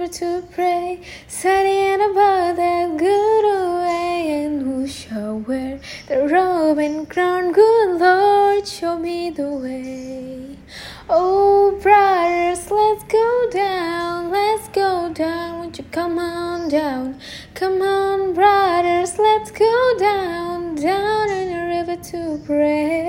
river to pray, studying about that good way, and who shall wear the robe and crown? Good Lord, show me the way. Oh, brothers, let's go down, let's go down. Won't you come on down? Come on, brothers, let's go down, down in the river to pray.